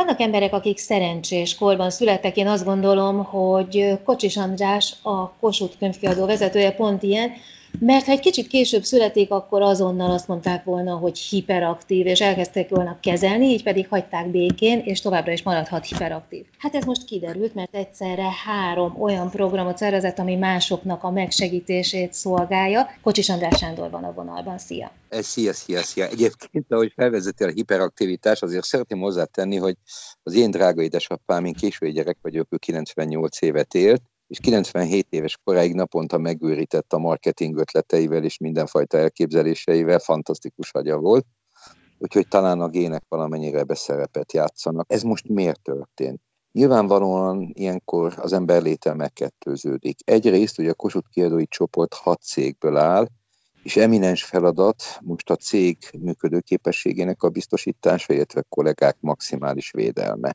Vannak emberek, akik szerencsés korban születtek. Én azt gondolom, hogy Kocsis András, a Kossuth könyvkiadó vezetője pont ilyen, mert ha egy kicsit később születik, akkor azonnal azt mondták volna, hogy hiperaktív, és elkezdték volna kezelni, így pedig hagyták békén, és továbbra is maradhat hiperaktív. Hát ez most kiderült, mert egyszerre három olyan programot szervezett, ami másoknak a megsegítését szolgálja. Kocsis András Sándor van a vonalban. Szia! Szia, szia, szia. Egyébként, ahogy felvezeti a hiperaktivitás, azért szeretném hozzátenni, hogy az én drága édesapám, én késői gyerek vagyok, ő 98 évet élt, és 97 éves koráig naponta megőrített a marketing ötleteivel és mindenfajta elképzeléseivel, fantasztikus agya volt, úgyhogy talán a gének valamennyire beszerepet játszanak. Ez most miért történt? Nyilvánvalóan ilyenkor az ember léte megkettőződik. Egyrészt ugye a Kossuth kiadói csoport hat cégből áll, és eminens feladat most a cég működőképességének a biztosítása, illetve kollégák maximális védelme.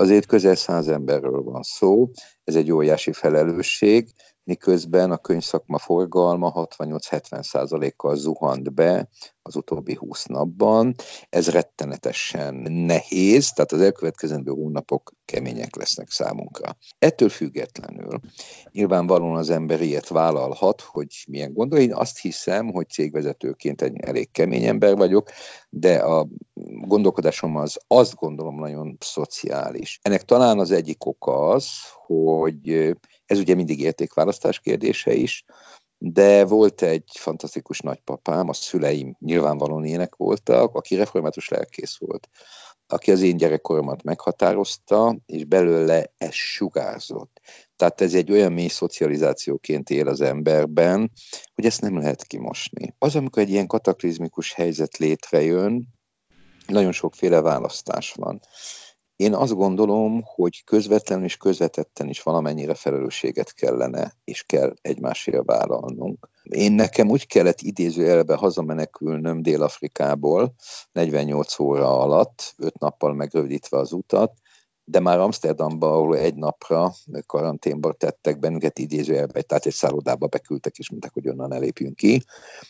Azért közel száz emberről van szó, ez egy óriási felelősség, miközben a könyvszakma forgalma 68-70 százalékkal zuhant be az utóbbi 20 napban. Ez rettenetesen nehéz, tehát az elkövetkezendő hónapok kemények lesznek számunkra. Ettől függetlenül nyilvánvalóan az ember ilyet vállalhat, hogy milyen gondol. Én azt hiszem, hogy cégvezetőként egy elég kemény ember vagyok, de a gondolkodásom az azt gondolom nagyon szociális. Ennek talán az egyik oka az, hogy ez ugye mindig értékválasztás kérdése is, de volt egy fantasztikus nagypapám, a szüleim nyilvánvalóan ilyenek voltak, aki református lelkész volt, aki az én gyerekkoromat meghatározta, és belőle ez sugárzott. Tehát ez egy olyan mély szocializációként él az emberben, hogy ezt nem lehet kimosni. Az, amikor egy ilyen kataklizmikus helyzet létrejön, nagyon sokféle választás van. Én azt gondolom, hogy közvetlenül és közvetetten is valamennyire felelősséget kellene és kell egymásért vállalnunk. Én nekem úgy kellett idézőjelbe hazamenekülnöm Dél-Afrikából 48 óra alatt, 5 nappal megrövidítve az utat, de már Amsterdamba, ahol egy napra karanténba tettek bennünket idézőjelbe, tehát egy szállodába beküldtek, és mondták, hogy onnan elépjünk ki,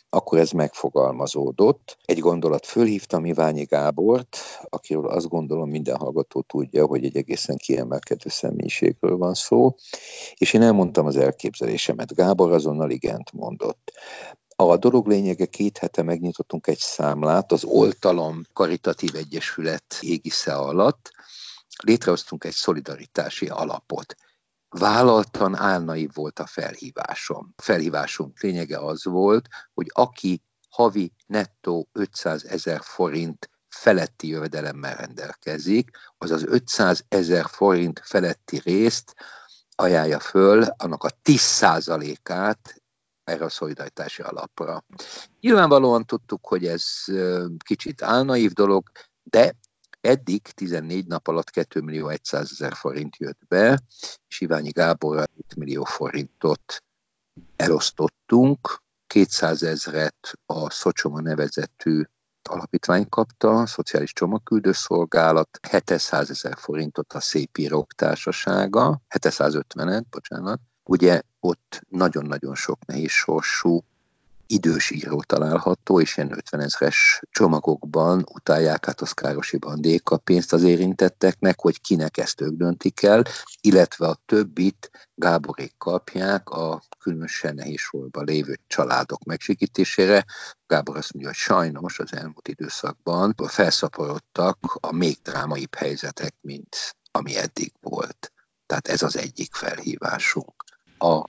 akkor ez megfogalmazódott. Egy gondolat fölhívtam Iványi Gábort, akiről azt gondolom minden hallgató tudja, hogy egy egészen kiemelkedő személyiségről van szó, és én elmondtam az elképzelésemet. Gábor azonnal igent mondott. A dolog lényege két hete megnyitottunk egy számlát az Oltalom Karitatív Egyesület égisze alatt, létrehoztunk egy szolidaritási alapot. Vállaltan álnaív volt a felhívásom. A felhívásunk lényege az volt, hogy aki havi nettó 500 ezer forint feletti jövedelemmel rendelkezik, az az 500 ezer forint feletti részt ajánlja föl, annak a 10%-át erre a szolidaritási alapra. Nyilvánvalóan tudtuk, hogy ez kicsit álnaív dolog, de Eddig 14 nap alatt 2 millió 100 ezer forint jött be, és Iványi Gáborra 2 millió forintot elosztottunk, 200 ezret a Szocsoma nevezetű alapítvány kapta, a Szociális Csomagküldő Szolgálat, 700 ezer forintot a Szép Írók Társasága, 750-et, bocsánat. Ugye ott nagyon-nagyon sok nehéz sorsú idős író található, és ilyen 50 ezres csomagokban utálják át Oszkárosi bandék a pénzt az érintetteknek, hogy kinek ezt ők döntik el, illetve a többit Gáborék kapják a különösen nehéz sorban lévő családok megsikítésére. Gábor azt mondja, hogy sajnos az elmúlt időszakban felszaporodtak a még drámaibb helyzetek, mint ami eddig volt. Tehát ez az egyik felhívásunk. A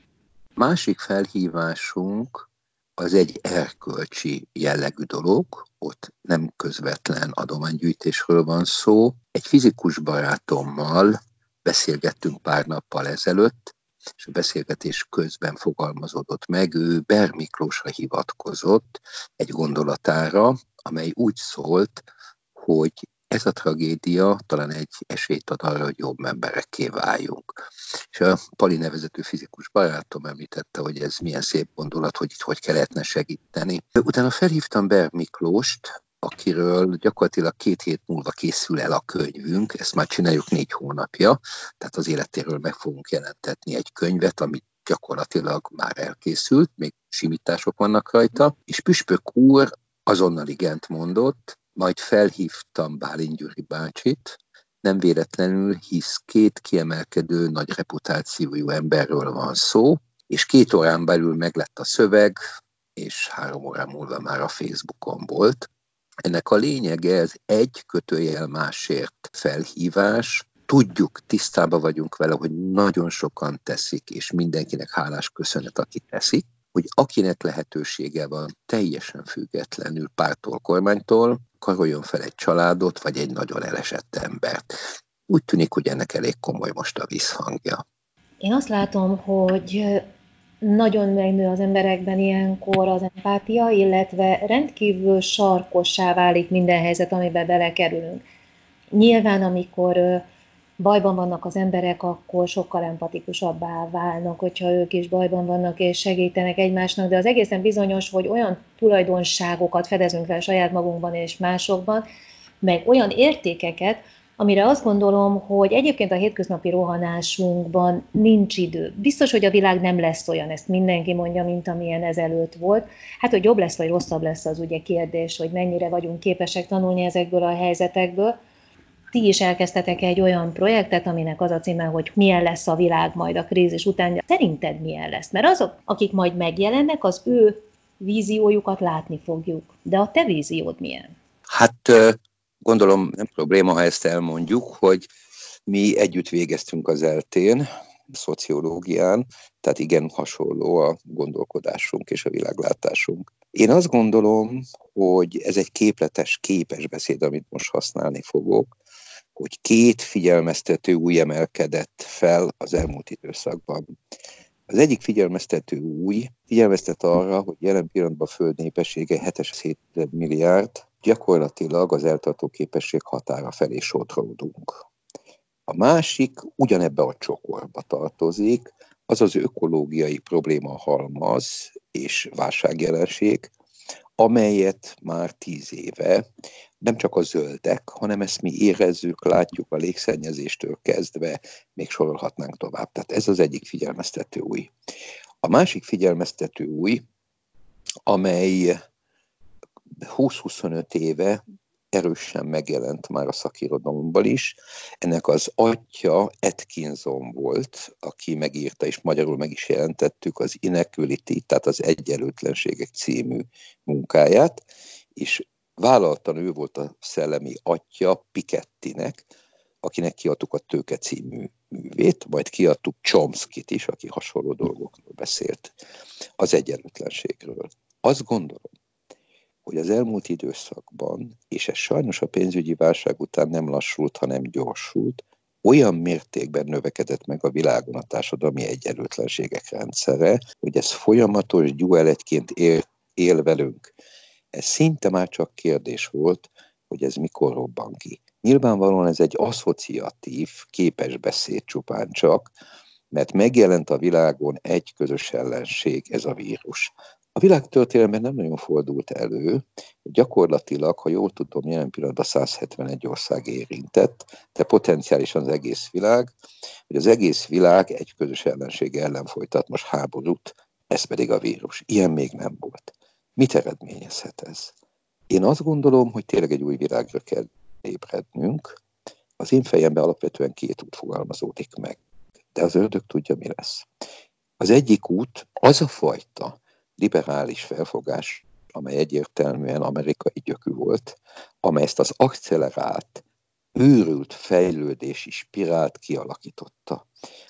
másik felhívásunk az egy erkölcsi jellegű dolog, ott nem közvetlen adománygyűjtésről van szó. Egy fizikus barátommal beszélgettünk pár nappal ezelőtt, és a beszélgetés közben fogalmazódott meg, ő Ber Miklósra hivatkozott egy gondolatára, amely úgy szólt, hogy ez a tragédia talán egy esélyt ad arra, hogy jobb emberekké váljunk. És a Pali nevezető fizikus barátom említette, hogy ez milyen szép gondolat, hogy itt hogy kellene segíteni. Utána felhívtam Ber Miklóst, akiről gyakorlatilag két hét múlva készül el a könyvünk, ezt már csináljuk négy hónapja, tehát az életéről meg fogunk jelentetni egy könyvet, amit gyakorlatilag már elkészült, még simítások vannak rajta, és Püspök úr azonnal igent mondott, majd felhívtam Bálint Gyuri bácsit, nem véletlenül, hisz két kiemelkedő, nagy reputációjú emberről van szó, és két órán belül meglett a szöveg, és három órán múlva már a Facebookon volt. Ennek a lényege ez egy kötőjel másért felhívás, tudjuk, tisztában vagyunk vele, hogy nagyon sokan teszik, és mindenkinek hálás köszönet, aki teszik, hogy akinek lehetősége van teljesen függetlenül pártól, kormánytól, karoljon fel egy családot, vagy egy nagyon elesett embert. Úgy tűnik, hogy ennek elég komoly most a visszhangja. Én azt látom, hogy nagyon megnő az emberekben ilyenkor az empátia, illetve rendkívül sarkossá válik minden helyzet, amiben belekerülünk. Nyilván, amikor bajban vannak az emberek, akkor sokkal empatikusabbá válnak, hogyha ők is bajban vannak és segítenek egymásnak, de az egészen bizonyos, hogy olyan tulajdonságokat fedezünk fel saját magunkban és másokban, meg olyan értékeket, amire azt gondolom, hogy egyébként a hétköznapi rohanásunkban nincs idő. Biztos, hogy a világ nem lesz olyan, ezt mindenki mondja, mint amilyen ezelőtt volt. Hát, hogy jobb lesz vagy rosszabb lesz, az ugye kérdés, hogy mennyire vagyunk képesek tanulni ezekből a helyzetekből ti is elkezdtetek egy olyan projektet, aminek az a címe, hogy milyen lesz a világ majd a krízis után. Szerinted milyen lesz? Mert azok, akik majd megjelennek, az ő víziójukat látni fogjuk. De a te víziód milyen? Hát gondolom nem probléma, ha ezt elmondjuk, hogy mi együtt végeztünk az eltén, szociológián, tehát igen hasonló a gondolkodásunk és a világlátásunk. Én azt gondolom, hogy ez egy képletes, képes beszéd, amit most használni fogok, hogy két figyelmeztető új emelkedett fel az elmúlt időszakban. Az egyik figyelmeztető új figyelmeztet arra, hogy jelen pillanatban a Föld népessége 7,7 milliárd, gyakorlatilag az eltartó képesség határa felé sodródunk. A másik ugyanebbe a csokorba tartozik, az az ökológiai probléma halmaz és válságjelenség, amelyet már tíz éve nem csak a zöldek, hanem ezt mi érezzük, látjuk a légszennyezéstől kezdve, még sorolhatnánk tovább. Tehát ez az egyik figyelmeztető új. A másik figyelmeztető új, amely 20-25 éve erősen megjelent már a szakirodalomban is. Ennek az atya Atkinson volt, aki megírta, és magyarul meg is jelentettük az Inequality, tehát az Egyenlőtlenségek című munkáját, és vállaltan ő volt a szellemi atya Pikettinek, akinek kiadtuk a Tőke című művét, majd kiadtuk Chomskit is, aki hasonló dolgokról beszélt, az egyenlőtlenségről. Azt gondolom, hogy az elmúlt időszakban, és ez sajnos a pénzügyi válság után nem lassult, hanem gyorsult, olyan mértékben növekedett meg a világon a társadalmi egyenlőtlenségek rendszere, hogy ez folyamatos gyúeletként él, él velünk. Ez szinte már csak kérdés volt, hogy ez mikor robban ki. Nyilvánvalóan ez egy asszociatív, képes beszéd csupán csak, mert megjelent a világon egy közös ellenség, ez a vírus. A világtörténelemben nem nagyon fordult elő, gyakorlatilag, ha jól tudom, jelen pillanatban 171 ország érintett, de potenciálisan az egész világ, hogy az egész világ egy közös ellenség ellen folytat most háborút, ez pedig a vírus. Ilyen még nem volt. Mit eredményezhet ez? Én azt gondolom, hogy tényleg egy új világra kell ébrednünk. Az én fejemben alapvetően két út fogalmazódik meg, de az ördög tudja, mi lesz. Az egyik út az a fajta liberális felfogás, amely egyértelműen amerikai gyökű volt, amely ezt az accelerált, őrült fejlődési spirált kialakította.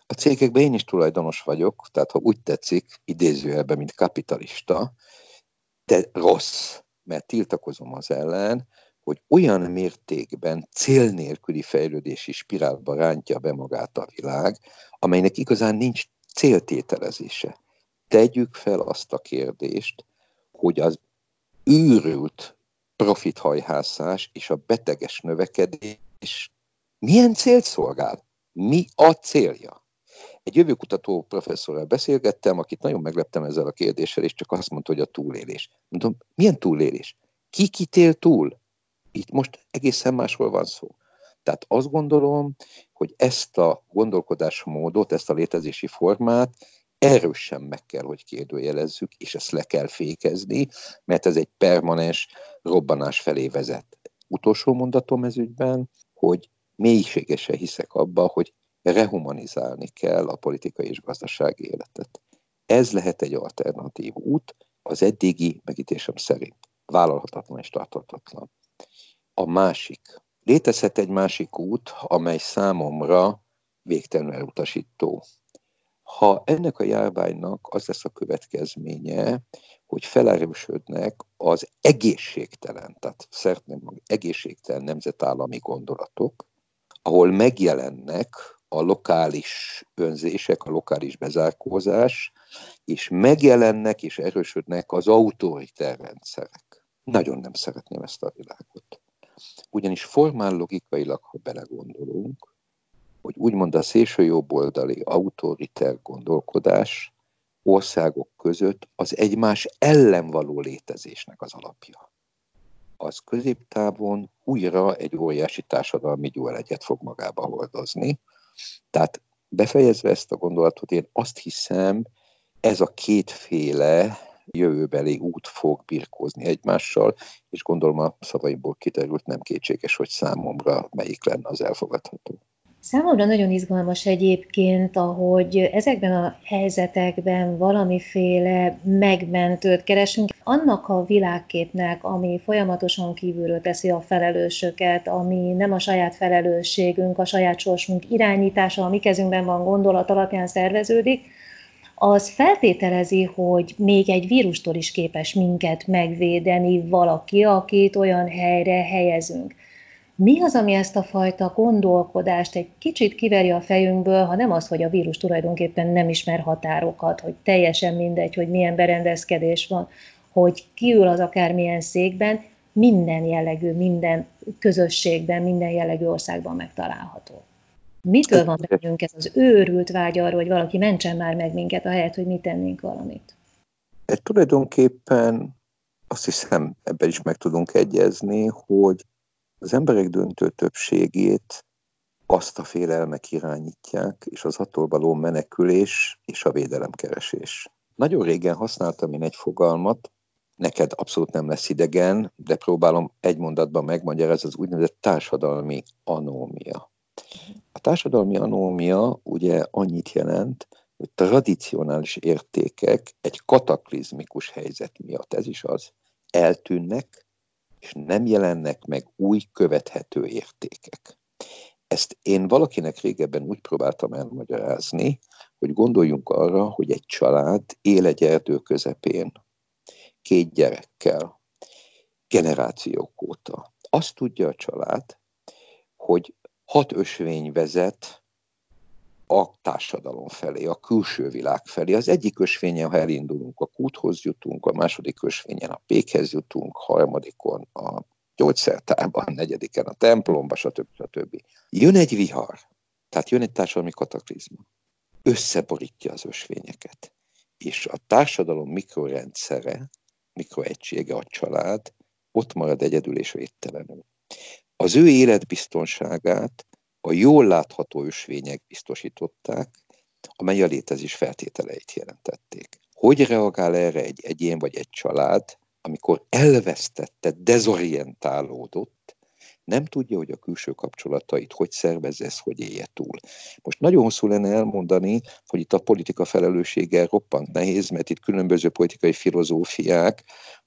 A cégekben én is tulajdonos vagyok, tehát ha úgy tetszik, idézőjelben, mint kapitalista, de rossz, mert tiltakozom az ellen, hogy olyan mértékben cél nélküli fejlődési spirálba rántja be magát a világ, amelynek igazán nincs céltételezése tegyük fel azt a kérdést, hogy az űrült profithajhászás és a beteges növekedés milyen célt szolgál? Mi a célja? Egy jövőkutató professzorral beszélgettem, akit nagyon megleptem ezzel a kérdéssel, és csak azt mondta, hogy a túlélés. Mondom, milyen túlélés? Ki kitél túl? Itt most egészen máshol van szó. Tehát azt gondolom, hogy ezt a gondolkodásmódot, ezt a létezési formát erősen meg kell, hogy kérdőjelezzük, és ezt le kell fékezni, mert ez egy permanens robbanás felé vezet. Utolsó mondatom ez ügyben, hogy mélységesen hiszek abba, hogy rehumanizálni kell a politikai és gazdasági életet. Ez lehet egy alternatív út, az eddigi megítésem szerint vállalhatatlan és tarthatatlan. A másik. Létezhet egy másik út, amely számomra végtelenül elutasító. Ha ennek a járványnak az lesz a következménye, hogy felerősödnek az egészségtelen, tehát szeretném egészségtelen nemzetállami gondolatok, ahol megjelennek a lokális önzések, a lokális bezárkózás, és megjelennek és erősödnek az autoriter rendszerek. Nagyon nem szeretném ezt a világot. Ugyanis formál logikailag, ha belegondolunk, hogy úgymond a szélső jobboldali autoriter gondolkodás országok között az egymás ellen való létezésnek az alapja. Az középtávon újra egy óriási társadalmi gyúlegyet fog magába hordozni. Tehát befejezve ezt a gondolatot, én azt hiszem, ez a kétféle jövőbeli út fog birkózni egymással, és gondolom a szavaimból kiderült nem kétséges, hogy számomra melyik lenne az elfogadható. Számomra nagyon izgalmas egyébként, ahogy ezekben a helyzetekben valamiféle megmentőt keresünk. Annak a világképnek, ami folyamatosan kívülről teszi a felelősöket, ami nem a saját felelősségünk, a saját sorsunk irányítása, a mi kezünkben van gondolat alapján szerveződik, az feltételezi, hogy még egy vírustól is képes minket megvédeni valaki, akit olyan helyre helyezünk. Mi az, ami ezt a fajta gondolkodást egy kicsit kiveri a fejünkből, ha nem az, hogy a vírus tulajdonképpen nem ismer határokat, hogy teljesen mindegy, hogy milyen berendezkedés van, hogy kiül az akármilyen székben, minden jellegű, minden közösségben, minden jellegű országban megtalálható. Mitől van bennünk ez az őrült vágy arra, hogy valaki mentsen már meg minket, ahelyett, hogy mi tennénk valamit? Ez tulajdonképpen azt hiszem, ebben is meg tudunk egyezni, hogy az emberek döntő többségét azt a félelmek irányítják, és az attól való menekülés és a védelemkeresés. Nagyon régen használtam én egy fogalmat, neked abszolút nem lesz idegen, de próbálom egy mondatban megmagyarázni, az úgynevezett társadalmi anómia. A társadalmi anómia ugye annyit jelent, hogy tradicionális értékek egy kataklizmikus helyzet miatt, ez is az, eltűnnek, és nem jelennek meg új követhető értékek. Ezt én valakinek régebben úgy próbáltam elmagyarázni, hogy gondoljunk arra, hogy egy család él egy erdő közepén, két gyerekkel, generációk óta. Azt tudja a család, hogy hat ösvény vezet a társadalom felé, a külső világ felé. Az egyik ösvényen, ha elindulunk, a kúthoz jutunk, a második ösvényen a pékhez jutunk, harmadikon a gyógyszertárban, negyediken a templomba, stb. stb. Jön egy vihar, tehát jön egy társadalmi kataklizma, összeborítja az ösvényeket, és a társadalom mikrorendszere, mikroegysége, a család ott marad egyedül és védtelenül. Az ő életbiztonságát a jól látható ösvények biztosították, amely a létezés feltételeit jelentették. Hogy reagál erre egy egyén vagy egy család, amikor elvesztette, dezorientálódott, nem tudja, hogy a külső kapcsolatait hogy szervezze, ezt hogy élje túl. Most nagyon hosszú lenne elmondani, hogy itt a politika felelőssége roppant nehéz, mert itt különböző politikai filozófiák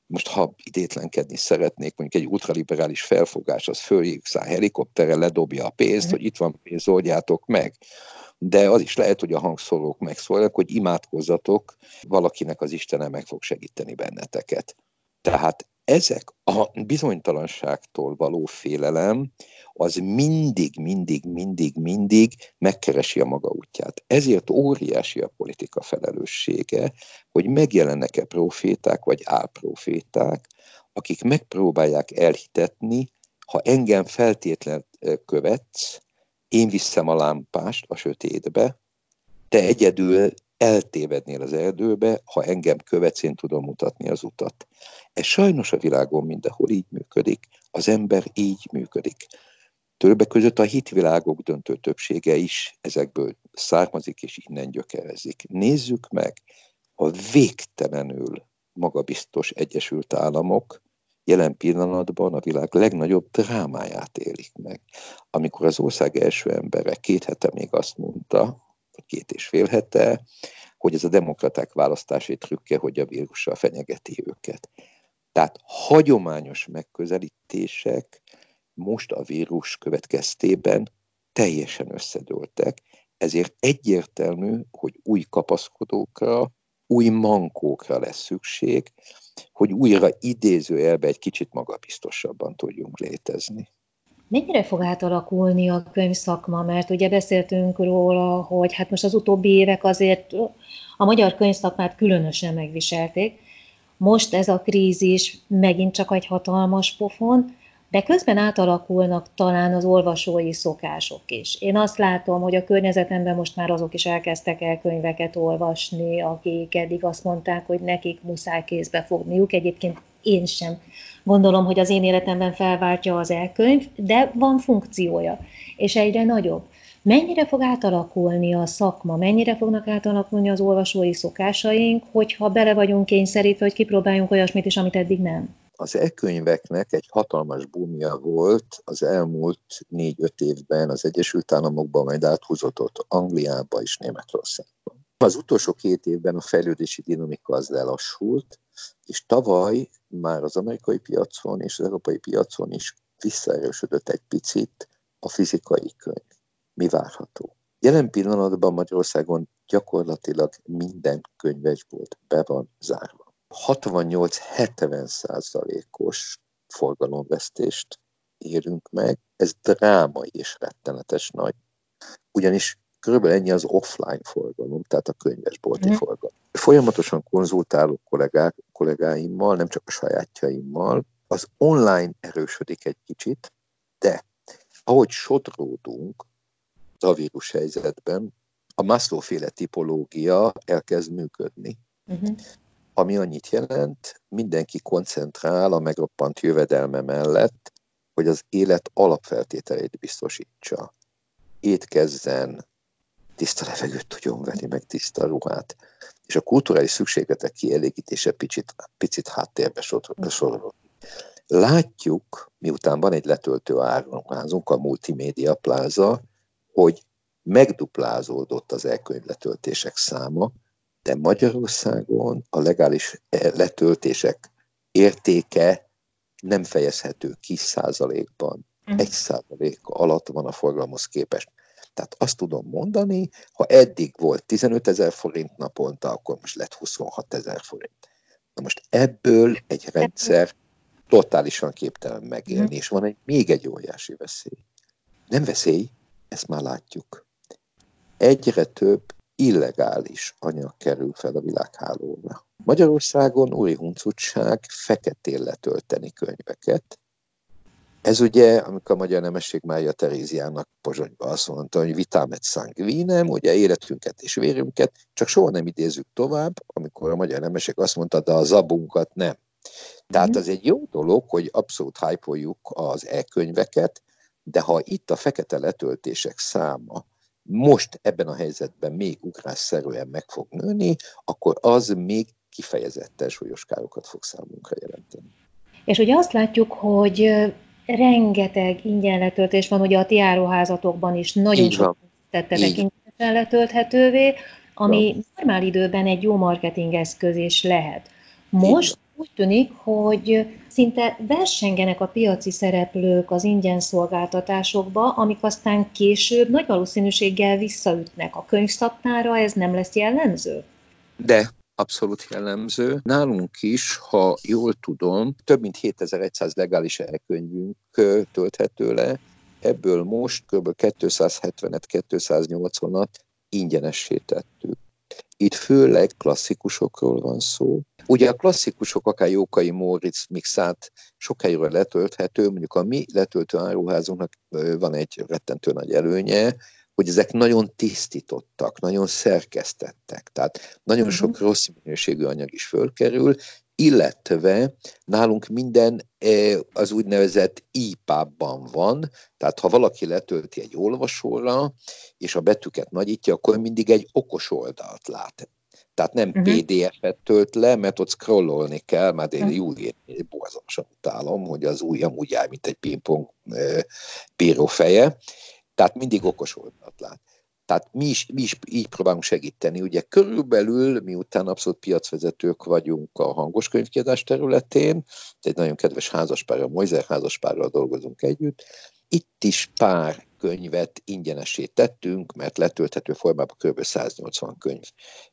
most ha idétlenkedni szeretnék, mondjuk egy ultraliberális felfogás, az följük száll helikopterrel, ledobja a pénzt, hogy itt van pénz, oldjátok meg. De az is lehet, hogy a hangszórók megszólnak, hogy imádkozzatok, valakinek az Istene meg fog segíteni benneteket. Tehát ezek a bizonytalanságtól való félelem, az mindig, mindig, mindig, mindig megkeresi a maga útját. Ezért óriási a politika felelőssége, hogy megjelennek-e proféták vagy álproféták, akik megpróbálják elhitetni, ha engem feltétlen követsz, én viszem a lámpást a sötétbe, te egyedül eltévednél az erdőbe, ha engem követsz, én tudom mutatni az utat. Ez sajnos a világon mindenhol így működik, az ember így működik. Többek között a hitvilágok döntő többsége is ezekből származik és innen gyökerezik. Nézzük meg a végtelenül magabiztos Egyesült Államok jelen pillanatban a világ legnagyobb drámáját élik meg. Amikor az ország első embere két hete még azt mondta, két és fél hete, hogy ez a demokraták választási trükke, hogy a vírussal fenyegeti őket. Tehát hagyományos megközelítések most a vírus következtében teljesen összedőltek, ezért egyértelmű, hogy új kapaszkodókra, új mankókra lesz szükség, hogy újra idézőjelbe egy kicsit magabiztosabban tudjunk létezni. Mennyire fog átalakulni a könyvszakma? Mert ugye beszéltünk róla, hogy hát most az utóbbi évek azért a magyar könyvszakmát különösen megviselték. Most ez a krízis megint csak egy hatalmas pofon, de közben átalakulnak talán az olvasói szokások is. Én azt látom, hogy a környezetemben most már azok is elkezdtek el könyveket olvasni, akik eddig azt mondták, hogy nekik muszáj kézbe fogniuk. Egyébként én sem gondolom, hogy az én életemben felváltja az elkönyv, de van funkciója, és egyre nagyobb. Mennyire fog átalakulni a szakma, mennyire fognak átalakulni az olvasói szokásaink, hogyha bele vagyunk kényszerítve, hogy kipróbáljunk olyasmit is, amit eddig nem? Az e-könyveknek egy hatalmas bumja volt az elmúlt négy-öt évben az Egyesült Államokban, majd áthúzott Angliába és Németországban. Az utolsó két évben a fejlődési dinamika az lelassult, és tavaly már az amerikai piacon és az európai piacon is visszaerősödött egy picit a fizikai könyv. Mi várható? Jelen pillanatban Magyarországon gyakorlatilag minden könyvesbolt be van zárva. 68-70 százalékos forgalomvesztést érünk meg. Ez drámai és rettenetes nagy. Ugyanis körülbelül ennyi az offline forgalom, tehát a könyvesbolti mm. forgalom. Folyamatosan konzultálok kollégák, kollégáimmal, nem csak a sajátjaimmal. Az online erősödik egy kicsit, de ahogy sodródunk a vírus helyzetben, a Maslow féle tipológia elkezd működni. Uh-huh ami annyit jelent, mindenki koncentrál a megroppant jövedelme mellett, hogy az élet alapfeltételeit biztosítsa. Étkezzen, tiszta levegőt tudjon venni, meg tiszta ruhát. És a kulturális szükségletek kielégítése picit, picit háttérbe sorol. Látjuk, miután van egy letöltő áruházunk, a Multimédia Plaza, hogy megduplázódott az elkönyv letöltések száma, de Magyarországon a legális eh, letöltések értéke nem fejezhető kis százalékban. Mhm. Egy százalék alatt van a forgalomhoz képest. Tehát azt tudom mondani, ha eddig volt 15 ezer forint naponta, akkor most lett 26 ezer forint. Na most ebből egy rendszer totálisan képtelen megélni, mhm. és van egy még egy óriási veszély. Nem veszély, ezt már látjuk. Egyre több illegális anyag kerül fel a világhálóra. Magyarországon új huncutság feketén letölteni könyveket. Ez ugye, amikor a magyar nemesség Mária Teréziának Pozsonyban azt mondta, hogy vitámet sanguinem, ugye életünket és vérünket, csak soha nem idézzük tovább, amikor a magyar nemesség azt mondta, de a zabunkat nem. Tehát mhm. az egy jó dolog, hogy abszolút hype az e-könyveket, de ha itt a fekete letöltések száma most ebben a helyzetben még ugrásszerűen meg fog nőni, akkor az még kifejezetten súlyos károkat fog számunkra jelenteni. És ugye azt látjuk, hogy rengeteg ingyen letöltés van, ugye a ti áruházatokban is nagyon sok tettetek ingyenesen letölthetővé, ami normál időben egy jó marketingeszköz is lehet. Most úgy tűnik, hogy szinte versengenek a piaci szereplők az ingyen szolgáltatásokba, amik aztán később nagy valószínűséggel visszaütnek. A könyvszakmára ez nem lesz jellemző? De abszolút jellemző. Nálunk is, ha jól tudom, több mint 7100 legális elkönyvünk tölthető le, ebből most kb. 270-et, 280-at ingyenessé tettük. Itt főleg klasszikusokról van szó. Ugye a klasszikusok, akár Jókai Móricz mixát sokáig letölthető, mondjuk a mi letöltő áruházunknak van egy rettentő nagy előnye, hogy ezek nagyon tisztítottak, nagyon szerkesztettek, tehát nagyon uh-huh. sok rossz minőségű anyag is fölkerül, illetve nálunk minden e, az úgynevezett IPAB-ban van, tehát ha valaki letölti egy olvasóra, és a betűket nagyítja, akkor mindig egy okos oldalt lát. Tehát nem uh-huh. Mhm. PDF-et tölt le, mert ott scrollolni kell, mert én uh-huh. úgy borzalmasan utálom, hogy az ujjam úgy áll, mint egy pingpong bíró feje. Tehát mindig okos oldalt lát. Tehát mi is, mi is így próbálunk segíteni. Ugye körülbelül, miután abszolút piacvezetők vagyunk a hangos könyvkiadás területén, egy nagyon kedves házaspár, a Moiser házaspárral dolgozunk együtt, itt is pár könyvet ingyenesé tettünk, mert letölthető formában kb. 180 könyv,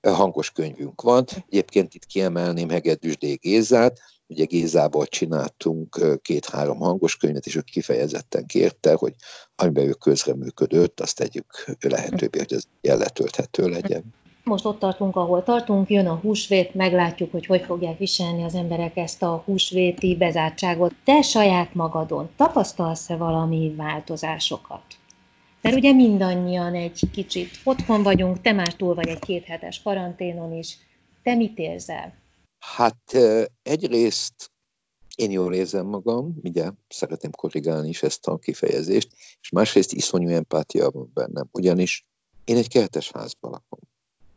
hangos könyvünk van. Egyébként itt kiemelném Hegedűs D. Gézát, ugye Gézából csináltunk két-három hangos könyvet, és ő kifejezetten kérte, hogy amiben ő közreműködött, azt tegyük lehetővé, hogy ez letölthető legyen. Most ott tartunk, ahol tartunk, jön a húsvét, meglátjuk, hogy hogy fogják viselni az emberek ezt a húsvéti bezártságot. Te saját magadon tapasztalsz-e valami változásokat? Mert ugye mindannyian egy kicsit otthon vagyunk, te már túl vagy egy kéthetes karanténon is. Te mit érzel? Hát egyrészt én jól érzem magam, ugye szeretném korrigálni is ezt a kifejezést, és másrészt iszonyú empátia van bennem, ugyanis én egy kertes házban lakom.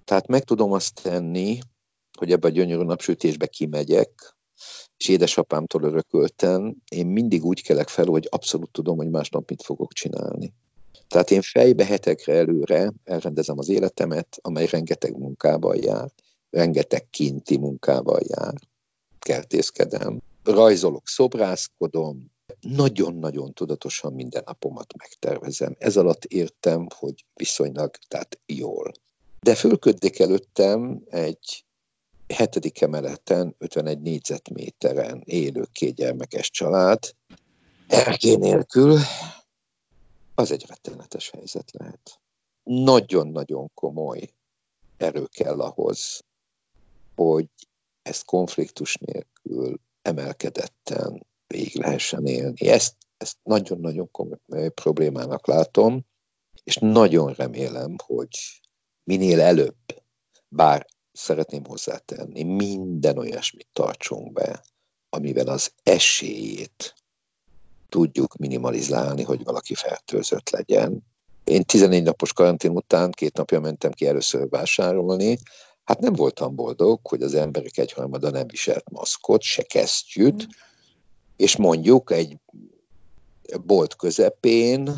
Tehát meg tudom azt tenni, hogy ebbe a gyönyörű napsütésbe kimegyek, és édesapámtól örököltem, én mindig úgy kelek fel, hogy abszolút tudom, hogy másnap mit fogok csinálni. Tehát én fejbe hetekre előre elrendezem az életemet, amely rengeteg munkával jár, rengeteg kinti munkával jár, kertészkedem, rajzolok, szobrászkodom, nagyon-nagyon tudatosan minden napomat megtervezem. Ez alatt értem, hogy viszonylag, tehát jól. De fölköddik előttem egy hetedik emeleten, 51 négyzetméteren élő kétgyermekes család, erké nélkül, az egy rettenetes helyzet lehet. Nagyon-nagyon komoly erő kell ahhoz, hogy ezt konfliktus nélkül emelkedetten végig lehessen élni. Ezt, ezt nagyon-nagyon komoly problémának látom, és nagyon remélem, hogy minél előbb, bár szeretném hozzátenni, minden olyasmit tartsunk be, amivel az esélyét tudjuk minimalizálni, hogy valaki fertőzött legyen. Én 14 napos karantén után két napja mentem ki először vásárolni, hát nem voltam boldog, hogy az emberek egyharmada nem viselt maszkot, se kesztyűt, mm. és mondjuk egy bolt közepén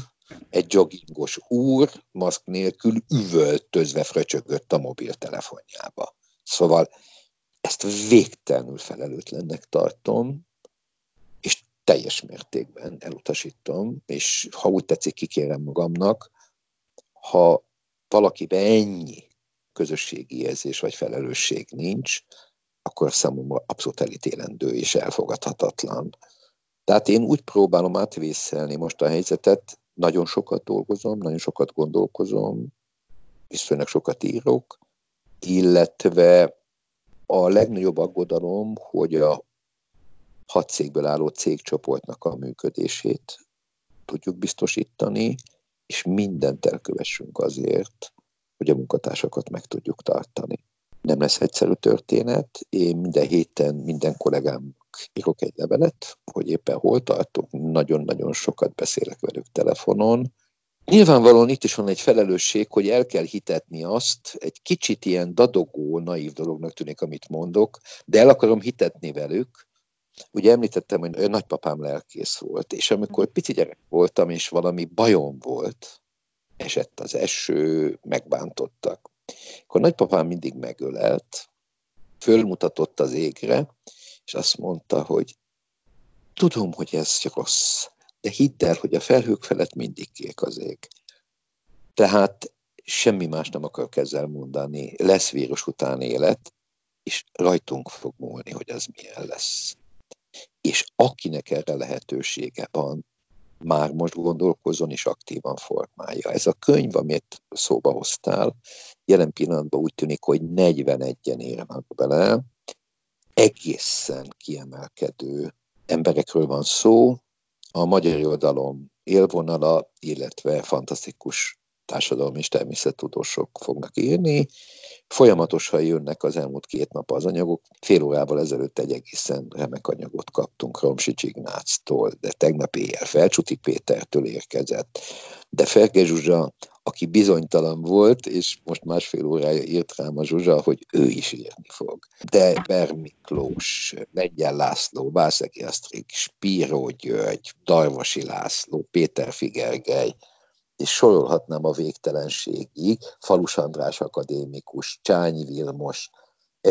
egy joggingos úr maszk nélkül üvöltözve fröcsögött a mobiltelefonjába. Szóval ezt végtelenül felelőtlennek tartom, és teljes mértékben elutasítom, és ha úgy tetszik, kikérem magamnak, ha valakiben ennyi közösségi érzés vagy felelősség nincs, akkor számomra abszolút elítélendő és elfogadhatatlan. Tehát én úgy próbálom átvészelni most a helyzetet, nagyon sokat dolgozom, nagyon sokat gondolkozom, viszonylag sokat írok, illetve a legnagyobb aggodalom, hogy a hat cégből álló cégcsoportnak a működését tudjuk biztosítani, és mindent elkövessünk azért, hogy a munkatársakat meg tudjuk tartani. Nem lesz egyszerű történet. Én minden héten minden kollégámnak írok egy levelet, hogy éppen hol tartok, nagyon-nagyon sokat beszélek velük telefonon. Nyilvánvalóan itt is van egy felelősség, hogy el kell hitetni azt, egy kicsit ilyen dadogó, naív dolognak tűnik, amit mondok, de el akarom hitetni velük, Ugye említettem, hogy nagypapám lelkész volt, és amikor pici gyerek voltam, és valami bajom volt, esett az eső, megbántottak. Akkor nagypapám mindig megölelt, fölmutatott az égre, és azt mondta, hogy tudom, hogy ez rossz, de hidd el, hogy a felhők felett mindig kék az ég. Tehát semmi más nem akar ezzel mondani. Lesz vírus után élet, és rajtunk fog múlni, hogy az milyen lesz. És akinek erre lehetősége van, már most gondolkozon és aktívan formálja. Ez a könyv, amit szóba hoztál, jelen pillanatban úgy tűnik, hogy 41-en érnek bele, egészen kiemelkedő emberekről van szó, a magyar oldalon élvonala, illetve fantasztikus társadalmi és természettudósok fognak írni. Folyamatosan jönnek az elmúlt két nap az anyagok. Fél órával ezelőtt egy egészen remek anyagot kaptunk Romsics Ignáctól, de tegnap éjjel Felcsuti Pétertől érkezett. De Ferge Zsuzsa aki bizonytalan volt, és most másfél órája írt rám a Zsuzsa, hogy ő is írni fog. De Ber Miklós, Lengyel László, Vászeki Asztrik, Spíró György, Darvasi László, Péter Figergely, és sorolhatnám a végtelenségig, Falus András akadémikus, Csányi Vilmos,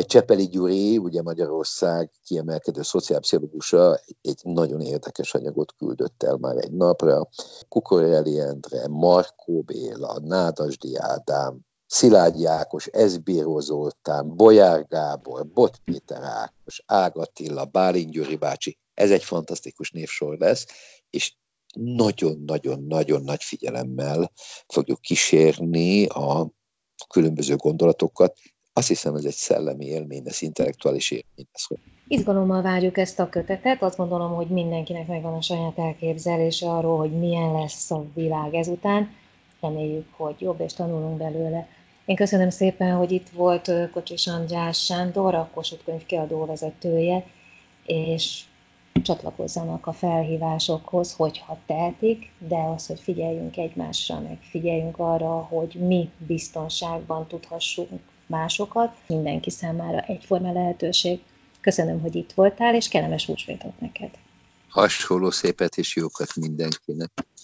Csepeli Gyuri, ugye Magyarország kiemelkedő szociálpszichológusa, egy nagyon érdekes anyagot küldött el már egy napra. Kukoreli Endre, Markó Béla, Nádasdi Ádám, Szilágyi Ákos, Ezbíró Zoltán, Bolyár Gábor, Bot Péter Ákos, Ágatilla, Bálint Gyuri bácsi. Ez egy fantasztikus névsor lesz, és nagyon-nagyon-nagyon nagy figyelemmel fogjuk kísérni a különböző gondolatokat, azt hiszem, ez egy szellemi élmény, ez intellektuális élmény. Ez. Izgalommal várjuk ezt a kötetet, azt gondolom, hogy mindenkinek megvan a saját elképzelése arról, hogy milyen lesz a világ ezután. Reméljük, hogy jobb és tanulunk belőle. Én köszönöm szépen, hogy itt volt Kocsis András Sándor, a Kossuth könyv kiadó vezetője, és csatlakozzanak a felhívásokhoz, hogyha tehetik, de az, hogy figyeljünk egymásra, meg figyeljünk arra, hogy mi biztonságban tudhassunk másokat, mindenki számára egyforma lehetőség. Köszönöm, hogy itt voltál, és kellemes húsvétot neked. Hasonló szépet és jókat mindenkinek.